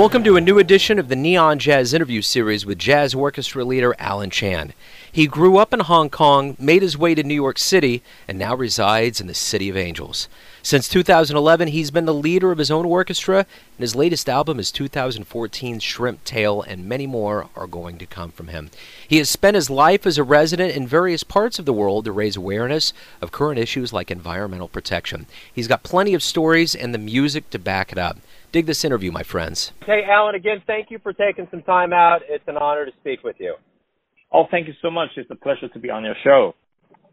Welcome to a new edition of the Neon Jazz interview series with jazz orchestra leader Alan Chan. He grew up in Hong Kong, made his way to New York City, and now resides in the City of Angels. Since 2011, he's been the leader of his own orchestra, and his latest album is 2014's Shrimp Tail, and many more are going to come from him. He has spent his life as a resident in various parts of the world to raise awareness of current issues like environmental protection. He's got plenty of stories and the music to back it up. Dig this interview, my friends. Hey, Alan, again, thank you for taking some time out. It's an honor to speak with you. Oh, thank you so much. It's a pleasure to be on your show.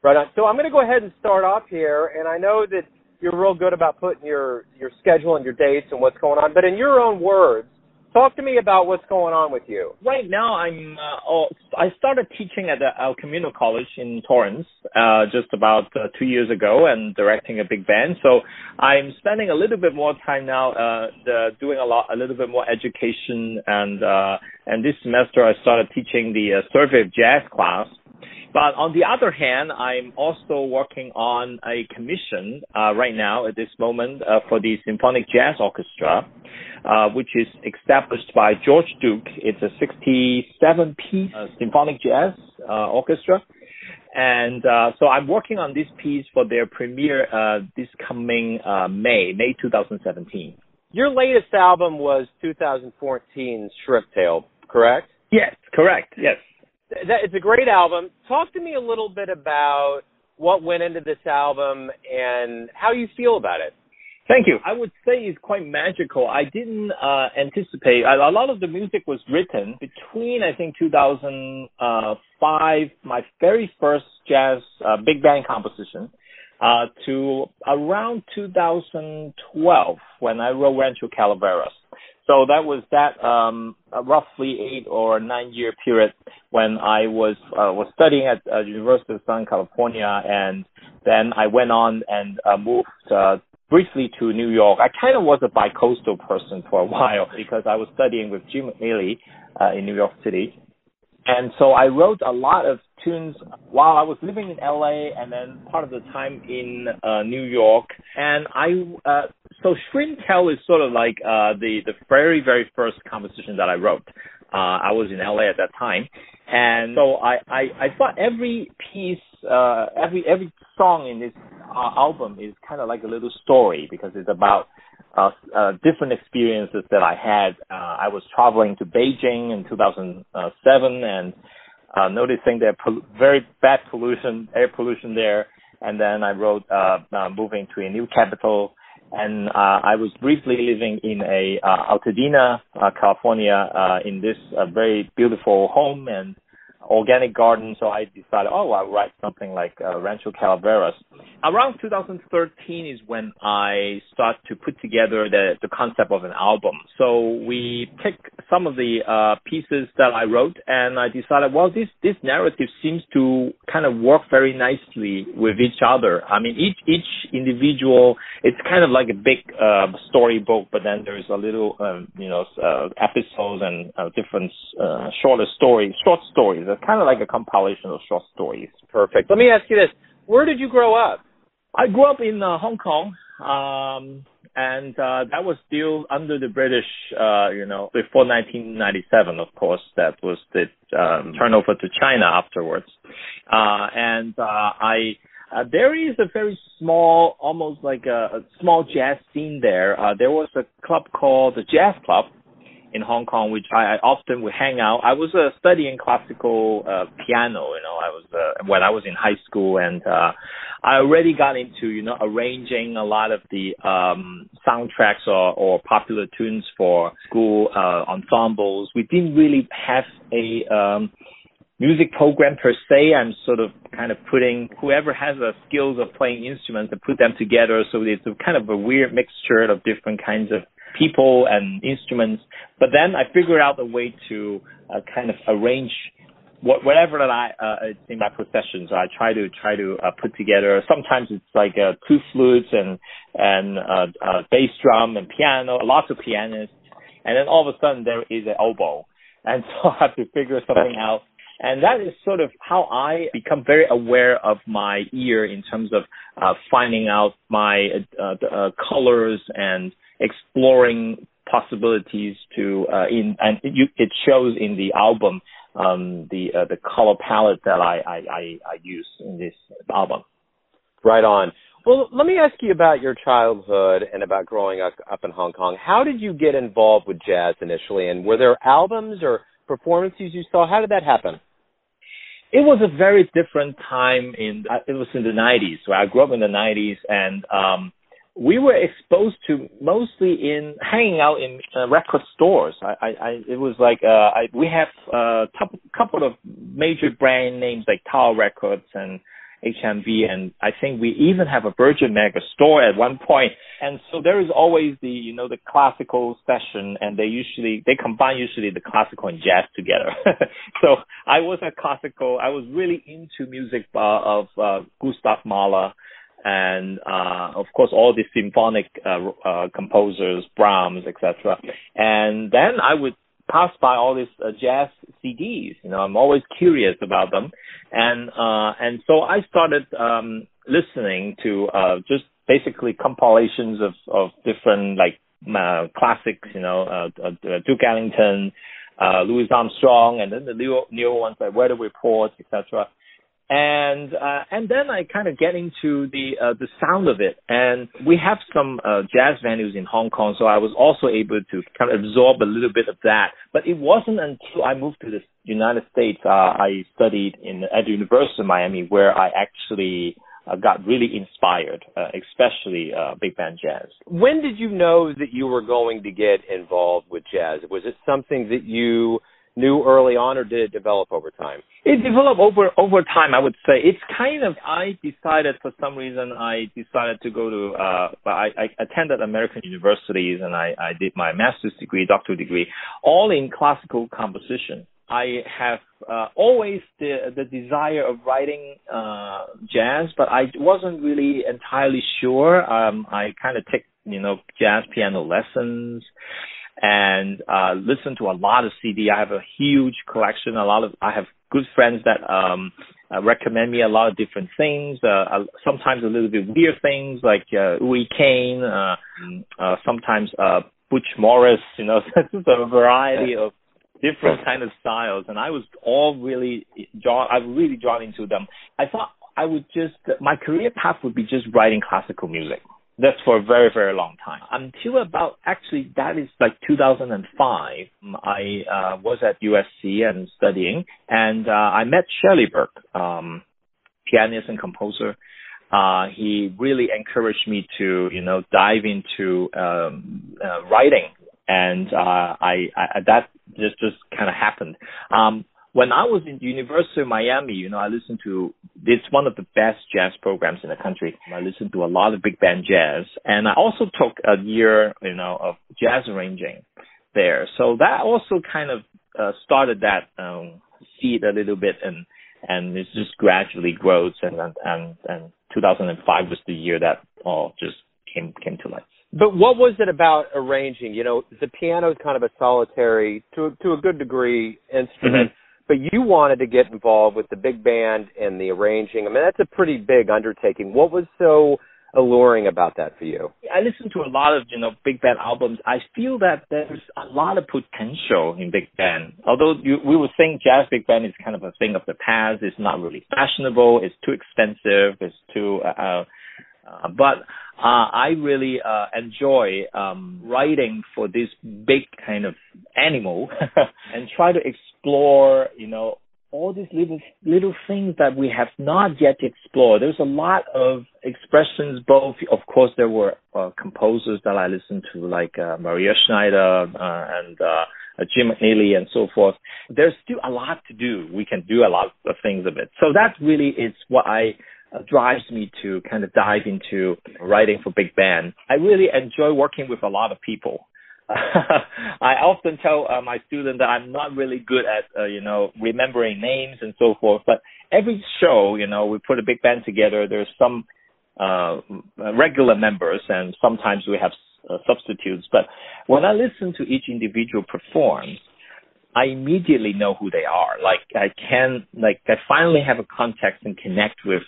Right on. So I'm going to go ahead and start off here, and I know that you're real good about putting your your schedule and your dates and what's going on. But in your own words, talk to me about what's going on with you. Right now, I'm. Uh, oh, I started teaching at the El Camino College in Torrance uh, just about uh, two years ago, and directing a big band. So I'm spending a little bit more time now, uh, the, doing a lot, a little bit more education, and uh, and this semester I started teaching the uh, Survey of Jazz class but on the other hand, I'm also working on a commission uh, right now at this moment uh, for the Symphonic Jazz Orchestra, uh, which is established by George Duke. It's a 67-piece uh, symphonic jazz uh, orchestra. And uh, so I'm working on this piece for their premiere uh this coming uh May, May 2017. Your latest album was 2014's Shrimp Tail, correct? Yes, correct. Yes that, it's a great album. Talk to me a little bit about what went into this album and how you feel about it. Thank you. I would say it's quite magical. I didn't uh, anticipate a, a lot of the music was written between I think 2005, my very first jazz uh, big band composition, uh, to around 2012 when I wrote Rancho Calaveras. So that was that um, roughly eight or nine year period when I was uh, was studying at uh, University of Southern California, and then I went on and uh, moved uh, briefly to New York. I kind of was a bicoastal person for a while because I was studying with Jim McNeely uh, in New York City, and so I wrote a lot of tunes while I was living in LA and then part of the time in uh, New York. And I, uh, so Shrimp Tail is sort of like uh, the the very very first composition that I wrote. Uh, I was in LA at that time, and so I I, I thought every piece, uh, every every song in this uh, album is kind of like a little story because it's about uh, uh, different experiences that I had. Uh, I was traveling to Beijing in 2007 and uh, noticing the pol- very bad pollution, air pollution there. And then I wrote uh, uh, moving to a new capital. And uh, I was briefly living in a uh, Altadena, uh, California, uh, in this uh, very beautiful home and organic garden. So I decided, oh, I'll write something like uh, Rancho Calaveras. Around 2013 is when I start to put together the, the concept of an album. So we picked some of the uh, pieces that I wrote, and I decided, well, this this narrative seems to kind of work very nicely with each other. I mean, each each individual, it's kind of like a big uh, storybook, but then there's a little, um, you know, uh, episodes and uh, different uh, shorter stories, short stories. Kind of like a compilation of short stories. Perfect. Let me ask you this: Where did you grow up? I grew up in uh, Hong Kong. Um, and uh, that was still under the British, uh, you know, before 1997. Of course, that was the um, turnover to China afterwards. Uh, and uh, I, uh, there is a very small, almost like a, a small jazz scene there. Uh, there was a club called the Jazz Club in Hong Kong, which I, I often would hang out. I was uh, studying classical uh, piano, you know, I was uh, when I was in high school, and uh, I already got into you know arranging a lot of the um, soundtracks or, or popular tunes for school uh, ensembles. We didn't really have a um, music program per se. I'm sort of kind of putting whoever has the skills of playing instruments and put them together. So it's a kind of a weird mixture of different kinds of people and instruments. But then I figured out a way to uh, kind of arrange what, whatever that I uh, in my possession. So I try to try to uh, put together. Sometimes it's like uh, two flutes and and uh, uh, bass drum and piano, lots of pianists, and then all of a sudden there is an oboe, and so I have to figure something out. And that is sort of how I become very aware of my ear in terms of uh, finding out my uh, uh, colors and exploring possibilities to uh, in and it, you, it shows in the album um, the uh, the color palette that I, I, I, I use in this album. Right on. Well, let me ask you about your childhood and about growing up, up in Hong Kong. How did you get involved with jazz initially, and were there albums or performances you saw? How did that happen? It was a very different time in uh, it was in the 90s. So I grew up in the 90s and um we were exposed to mostly in hanging out in uh, record stores. I, I, I, it was like uh, I, we have a uh, couple of major brand names like Tower Records and HMV, and I think we even have a Virgin Mega store at one point. And so there is always the you know the classical session, and they usually they combine usually the classical and jazz together. so I was a classical. I was really into music uh, of uh, Gustav Mahler and uh, of course all the symphonic uh, uh, composers, Brahms, etc. And then I would pass by all these uh, jazz CDs. You know, I'm always curious about them, and uh, and so I started um, listening to uh, just basically compilations of of different like classics. You know, Duke Ellington. Louis Armstrong, and then the new new ones like Weather Report, etc and uh, and then I kind of get into the uh, the sound of it. And we have some uh, jazz venues in Hong Kong, so I was also able to kind of absorb a little bit of that. But it wasn't until I moved to the United States, uh, I studied in at the University of Miami, where I actually uh, got really inspired, uh, especially uh, big band jazz. When did you know that you were going to get involved with jazz? Was it something that you knew early on, or did it develop over time? It developed over over time. I would say it's kind of. I decided for some reason I decided to go to. Uh, I, I attended American universities and I, I did my master's degree, doctoral degree, all in classical composition. I have uh, always the the desire of writing uh, jazz, but I wasn't really entirely sure. Um, I kind of take you know jazz piano lessons and uh, listen to a lot of CD. I have a huge collection. A lot of I have good friends that um, uh, recommend me a lot of different things. Uh, uh, sometimes a little bit weird things like uh, Uri Caine. Uh, uh, sometimes uh, Butch Morris. You know, a variety of different kind of styles. And I was all really drawn. I was really drawn into them. I thought I would just my career path would be just writing classical music that's for a very very long time. Until about actually that is like 2005 i uh, was at usc and studying and uh, i met Shelly Berg um, pianist and composer. Uh, he really encouraged me to you know dive into um, uh, writing and uh, I, I that just just kind of happened. Um, when I was in the University of Miami, you know, I listened to it's one of the best jazz programs in the country. I listened to a lot of big band jazz, and I also took a year, you know, of jazz arranging there. So that also kind of uh, started that um, seed a little bit, and and it just gradually grows. And and and 2005 was the year that all just came came to life. But what was it about arranging? You know, the piano is kind of a solitary, to to a good degree, instrument. Mm-hmm but you wanted to get involved with the big band and the arranging. I mean, that's a pretty big undertaking. What was so alluring about that for you? I listen to a lot of you know big band albums. I feel that there's a lot of potential in big band. Although you, we would think jazz big band is kind of a thing of the past. It's not really fashionable. It's too expensive. It's too. Uh, uh, uh but uh, I really uh, enjoy um, writing for this big kind of animal and try to explore, you know, all these little little things that we have not yet explored. There's a lot of expressions. Both, of course, there were uh, composers that I listened to, like uh, Maria Schneider uh, and uh, Jim McNeely and so forth. There's still a lot to do. We can do a lot of things of it. So that really is what I uh, drives me to kind of dive into writing for big band. I really enjoy working with a lot of people. I often tell uh, my students that I'm not really good at, uh, you know, remembering names and so forth. But every show, you know, we put a big band together. There's some uh, regular members, and sometimes we have uh, substitutes. But when I listen to each individual perform, I immediately know who they are. Like I can, like I finally have a context and connect with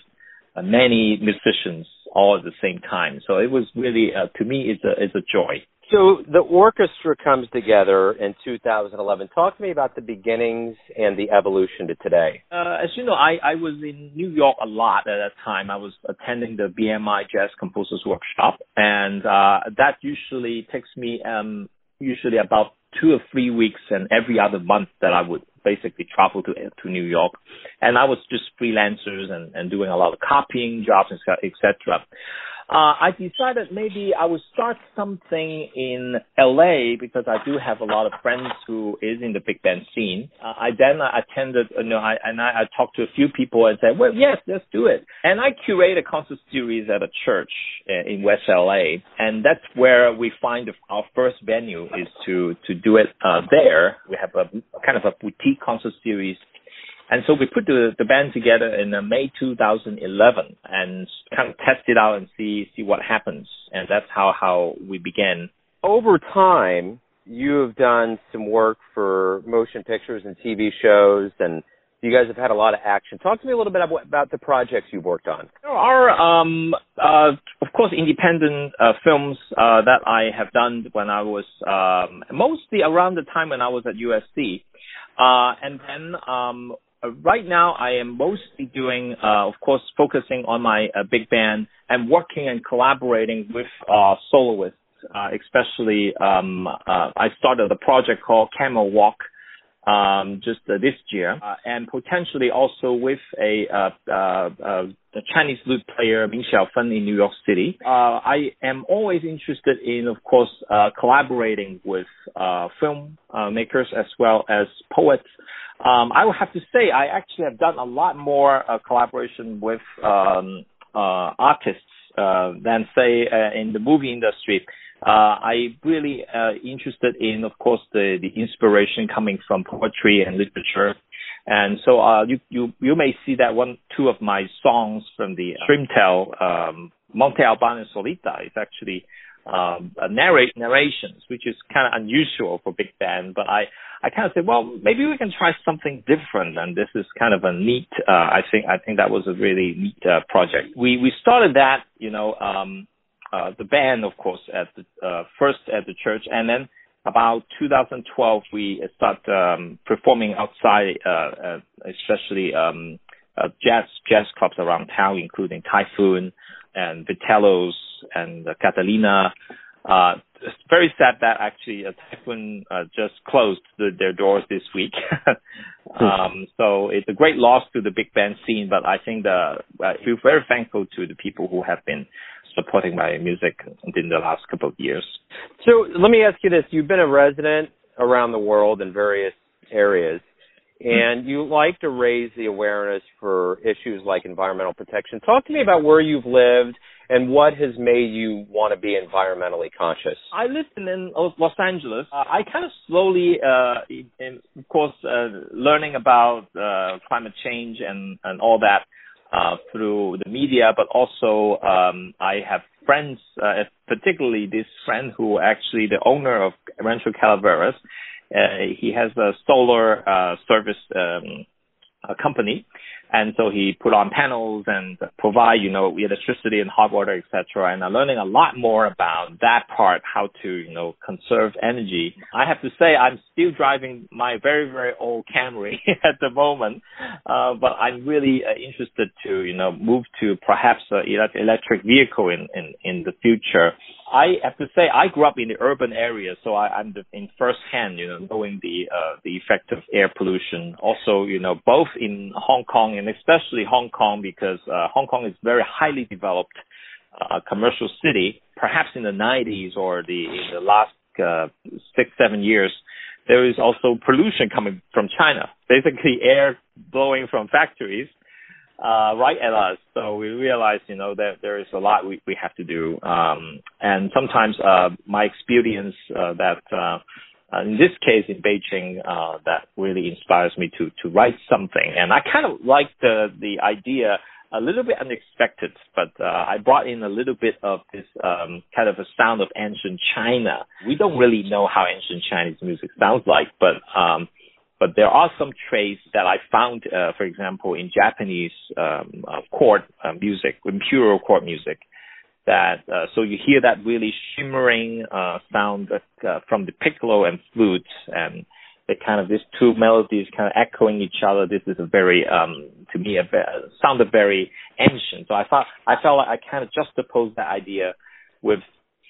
uh, many musicians all at the same time. So it was really, uh, to me, it's a it's a joy. So the orchestra comes together in 2011. Talk to me about the beginnings and the evolution to today. Uh, as you know, I, I was in New York a lot at that time. I was attending the BMI Jazz Composers Workshop, and uh, that usually takes me um, usually about two or three weeks, and every other month that I would basically travel to to New York, and I was just freelancers and, and doing a lot of copying jobs, and etc uh, I decided maybe I would start something in LA because I do have a lot of friends who is in the big band scene. Uh, I then uh, attended, you know, I, and I, I talked to a few people and said, well, yes, let's do it. And I curate a concert series at a church uh, in West LA, and that's where we find our first venue is to to do it uh, there. We have a kind of a boutique concert series and so we put the, the band together in uh, May 2011 and kind of test it out and see see what happens. And that's how how we began. Over time, you have done some work for motion pictures and TV shows, and you guys have had a lot of action. Talk to me a little bit about, about the projects you've worked on. There are, um, uh, of course, independent uh, films uh, that I have done when I was um, mostly around the time when I was at USC. Uh, and then um, uh, right now I am mostly doing, uh, of course, focusing on my uh, big band and working and collaborating with uh, soloists. Uh, especially, um, I started a project called Camel Walk um, just this year, and potentially also with a, a Chinese lute player Min Xiao-Fen in New York City. I am always interested in, of course, collaborating with film makers as well as poets um, I would have to say I actually have done a lot more uh, collaboration with um, uh, artists uh, than say uh, in the movie industry. Uh, I really uh, interested in, of course, the the inspiration coming from poetry and literature. And so you you you may see that one two of my songs from the Shrimp Tail um, Monte Albano Solita is actually um, narrate narrations, which is kind of unusual for big band. But I I kind of said, well, maybe we can try something different, and this is kind of a neat. Uh, I think I think that was a really neat uh, project. We we started that, you know, um, uh, the band, of course, at the uh, first at the church, and then about 2012 we start um, performing outside, uh, uh, especially um, uh, jazz jazz clubs around town, including Typhoon and Vitello's and uh, Catalina. Uh, it's very sad that actually uh, Typhoon uh, just closed the, their doors this week. um, so it's a great loss to the big band scene, but I think the, I feel very thankful to the people who have been supporting my music in the last couple of years. So let me ask you this: You've been a resident around the world in various areas, and you like to raise the awareness for issues like environmental protection. Talk to me about where you've lived and what has made you want to be environmentally conscious? I lived in Los Angeles. Uh, I kind of slowly, uh, in, of course, uh, learning about uh, climate change and, and all that uh, through the media, but also um, I have friends, uh, particularly this friend who actually the owner of Rancho Calaveras. He has a solar service um, company and so he put on panels and provide, you know, electricity and hot water, etc. And I'm learning a lot more about that part, how to, you know, conserve energy. I have to say, I'm still driving my very, very old Camry at the moment, uh, but I'm really uh, interested to, you know, move to perhaps an electric vehicle in, in, in the future. I have to say I grew up in the urban area, so I, am in first hand, you know, knowing the uh, the effect of air pollution. Also, you know, both in Hong Kong and especially Hong Kong because uh, Hong Kong is very highly developed uh, commercial city. Perhaps in the 90s or the the last uh, six seven years, there is also pollution coming from China. Basically, air blowing from factories uh, right at us. So we realize, you know, that there is a lot we, we have to do. Um, and sometimes, uh, my experience, uh, that, uh in this case in Beijing, uh, that really inspires me to, to write something. And I kind of like the, the idea a little bit unexpected, but uh, I brought in a little bit of this um, kind of a sound of ancient China. We don't really know how ancient Chinese music sounds like, but um, but there are some traits that I found, uh, for example, in Japanese um, uh, chord uh, music, imperial court music, that uh, so you hear that really shimmering uh, sound uh, from the piccolo and flute and the kind of these two melodies kind of echoing each other. This is a very um, to me a sounded very ancient. So I thought I felt like I kind of juxtaposed that idea with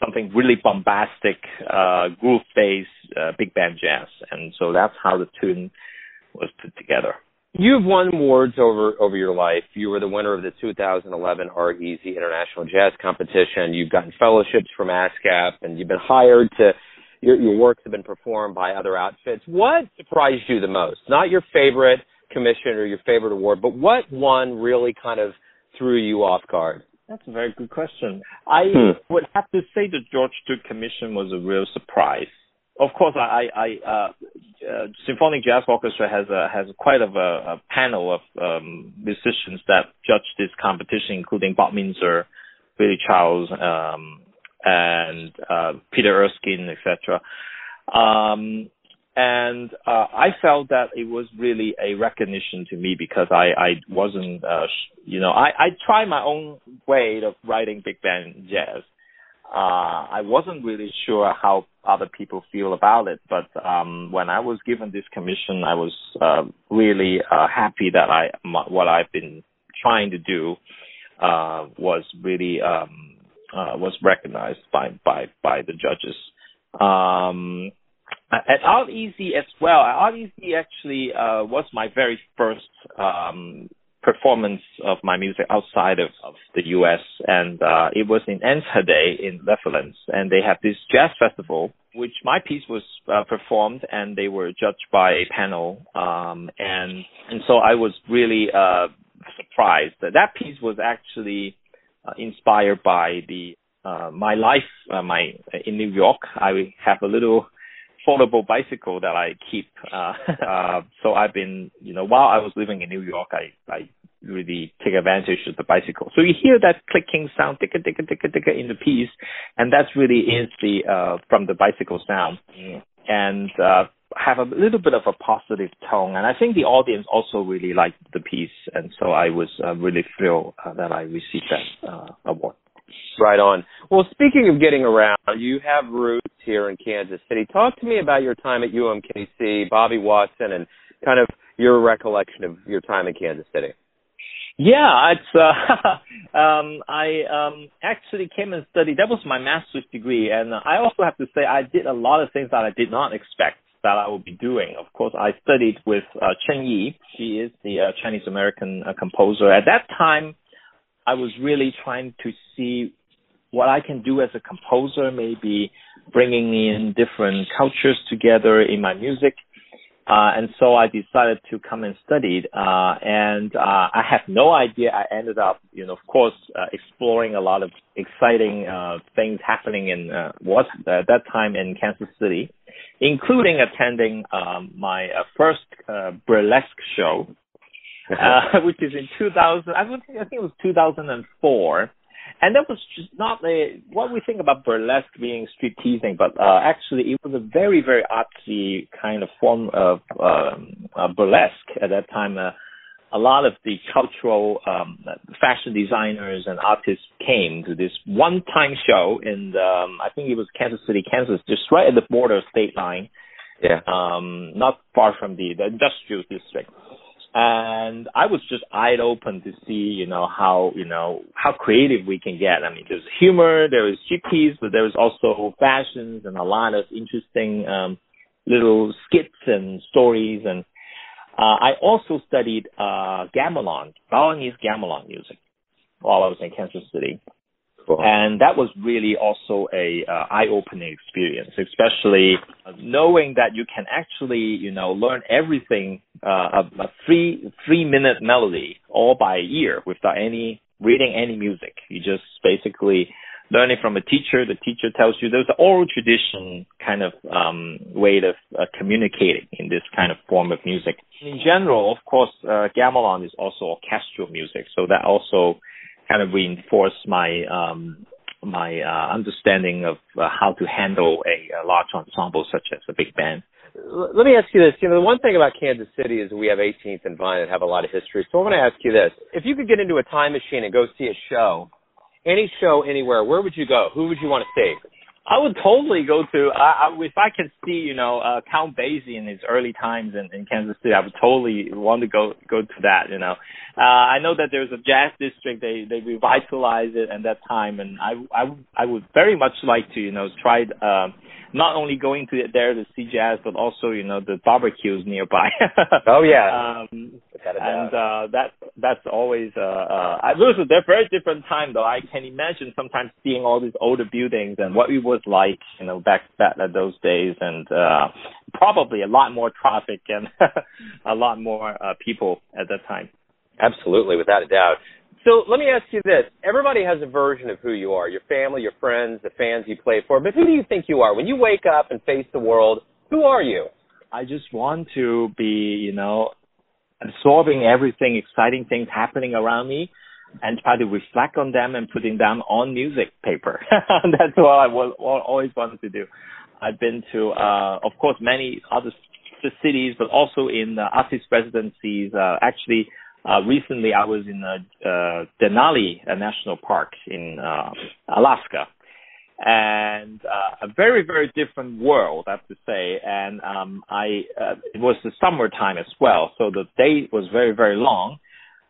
something really bombastic, uh, groove-based uh, big band jazz, and so that's how the tune was put together. You've won awards over over your life. You were the winner of the 2011 ArtEZ International Jazz Competition. You've gotten fellowships from ASCAP, and you've been hired to. Your, your works have been performed by other outfits. What surprised you the most? Not your favorite commission or your favorite award, but what one really kind of threw you off guard? That's a very good question. I hmm. would have to say the George Duke Commission was a real surprise of course, I, I, uh, uh, Symphonic Jazz Orchestra has a has quite of a, a panel of um, musicians that judge this competition, including Bob Mintzer, Billy Childs, um, and uh, Peter Erskine, etc. Um, and uh, I felt that it was really a recognition to me because I I wasn't uh, you know I I tried my own way of writing big band jazz uh, I wasn't really sure how other people feel about it, but um, when I was given this commission, I was uh, really uh, happy that I what I've been trying to do uh, was really um, uh, was recognized by by by the judges. Um, at ArtEZ as well. ArtEZ actually uh, was my very first um, performance of my music outside of, of the US and uh, it was in Enschede in Netherlands and they have this jazz festival which my piece was uh, performed and they were judged by a panel um, and and so I was really uh, surprised that that piece was actually uh, inspired by the uh, my life uh, my in New York I have a little foldable bicycle that I keep. Uh, uh, so I've been, you know, while I was living in New York, I, I really take advantage of the bicycle. So you hear that clicking sound, ticka ticka ticka ticka in the piece, and that's really is the uh, from the bicycle sound, and uh, have a little bit of a positive tone. And I think the audience also really liked the piece, and so I was uh, really thrilled uh, that I received that uh, award. Right on. Well, speaking of getting around, you have roots here in Kansas City. Talk to me about your time at UMKC, Bobby Watson, and kind of your recollection of your time in Kansas City. Yeah, it's uh, um, I um, actually came and studied. That was my master's degree, and I also have to say I did a lot of things that I did not expect that I would be doing. Of course, I studied with uh, Chen Yi. She is the uh, Chinese American uh, composer. At that time, I was really trying to see what I can do as a composer, maybe bringing in different cultures together in my music. Uh, and so I decided to come and study. Uh, and uh, I have no idea. I ended up, you know, of course, uh, exploring a lot of exciting uh, things happening in uh, what at that time in Kansas City, including attending um, my first burlesque show, uh which is in 2000. I think I think it was 2004 and that was just not a what we think about burlesque being street teasing, but uh, actually it was a very very artsy kind of form of um, uh, burlesque at that time. Uh, a lot of the cultural um, fashion designers and artists came to this one-time show in the, um, I think it was Kansas City, Kansas, just right at the border state line. Yeah. Um, not far from the, the industrial district and I was just eyed open to see, you know, how you know how creative we can get. I mean, there's humor, there was gypsies, but there was also fashions and a lot of interesting um, little skits and stories. And uh, I also studied uh, gamelan, Balinese gamelan music, while I was in Kansas City. And that was really also a uh, eye-opening experience, especially knowing that you can actually, you know, learn everything uh, a, a three three-minute melody all by ear without any reading any music. You just basically learning from a teacher. The teacher tells you there's an oral tradition kind of um, way of uh, communicating in this kind of form of music. In general, of course, uh, gamelan is also orchestral music, so that also kind of reinforce my um, my uh, understanding of uh, how to handle a, a, large ensemble such as a big band. Let me ask you this. You know, the one thing about Kansas City is we have 18th and Vine and have a lot of history. So I want to ask you this: If you could get into a time machine and go see a show any show anywhere, where would you go? Who would you want to see? I would totally go to I, I, if I can see you know uh, Count Basie in his early times in, in Kansas City. I would totally want to go go to that. You know, uh, I know that there's a jazz district. They they revitalized it at that time, and I I I would very much like to you know try um, not only going to there to see jazz, but also you know the barbecues nearby. oh yeah. Um, and uh, that that's always uh, uh, I listen. They're very different time though. I can imagine sometimes seeing all these older buildings and what it was like, you know, back back at those days, and uh, probably a lot more traffic and a lot more uh, people at that time. Absolutely, without a doubt. So let me ask you this. Everybody has a version of who you are your family, your friends, the fans you play for. But who do you think you are? When you wake up and face the world, who are you? I just want to be, you know, absorbing everything, exciting things happening around me and try to reflect on them and putting them on music paper. That's what I was, always wanted to do. I've been to, uh, of course, many other cities, but also in uh, artist residencies. Uh, actually, uh, recently I was in uh, uh, Denali National Park in uh, Alaska, and uh, a very very different world, I have to say. And um, I it was the summertime as well, so the day was very very long.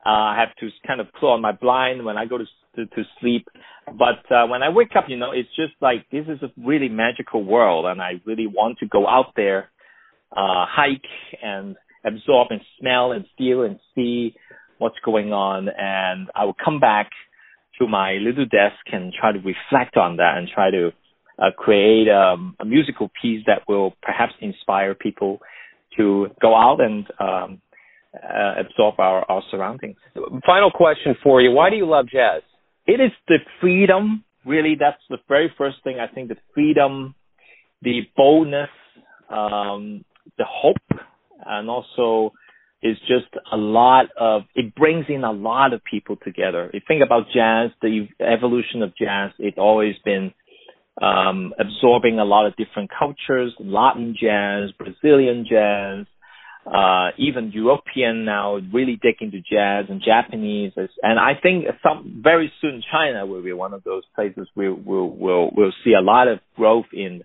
I have to kind of close my blind when I go to to, to sleep. But uh, when I wake up, you know, it's just like this is a really magical world, and I really want to go out there, uh, hike and absorb and smell and feel and see what's going on. And I will come back to my little desk and try to reflect on that and try to uh, create um, a musical piece that will perhaps inspire people to go out and um, uh, absorb our, our surroundings. Final question for you. Why do you love jazz? It is the freedom. Really, that's the very first thing. I think the freedom, the boldness, um, the hope, and also it's just a lot of it brings in a lot of people together. If you think about jazz, the evolution of jazz, it's always been um, absorbing a lot of different cultures, Latin jazz, Brazilian jazz, uh, even European now really dig into jazz and Japanese. And I think some very soon China will be one of those places where we'll, we'll, we'll see a lot of growth in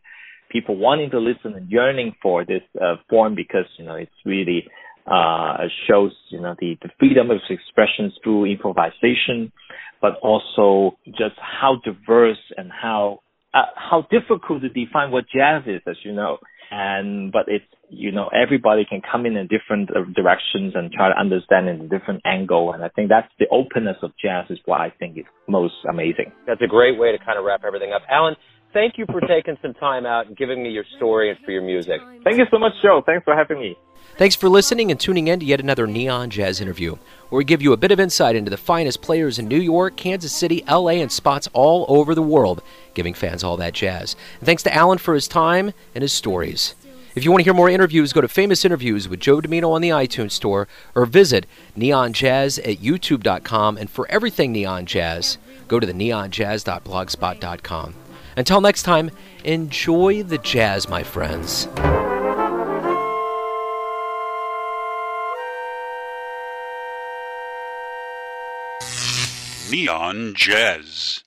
people wanting to listen and yearning for this uh, form because, you know, it's really uh, shows you know the, the freedom of expression through improvisation, but also just how diverse and how uh, how difficult to define what jazz is, as you know. And but it's you know everybody can come in in different uh, directions and try to understand in a different angle. And I think that's the openness of jazz is what I think is most amazing. That's a great way to kind of wrap everything up, Alan. Thank you for taking some time out and giving me your story and for your music. Thank you so much, Joe. Thanks for having me. Thanks for listening and tuning in to yet another Neon Jazz interview, where we give you a bit of insight into the finest players in New York, Kansas City, LA, and spots all over the world, giving fans all that jazz. And thanks to Alan for his time and his stories. If you want to hear more interviews, go to Famous Interviews with Joe Dimino on the iTunes Store or visit neonjazz at youtube.com. And for everything Neon Jazz, go to the neonjazz.blogspot.com. Until next time, enjoy the jazz, my friends. Neon Jazz.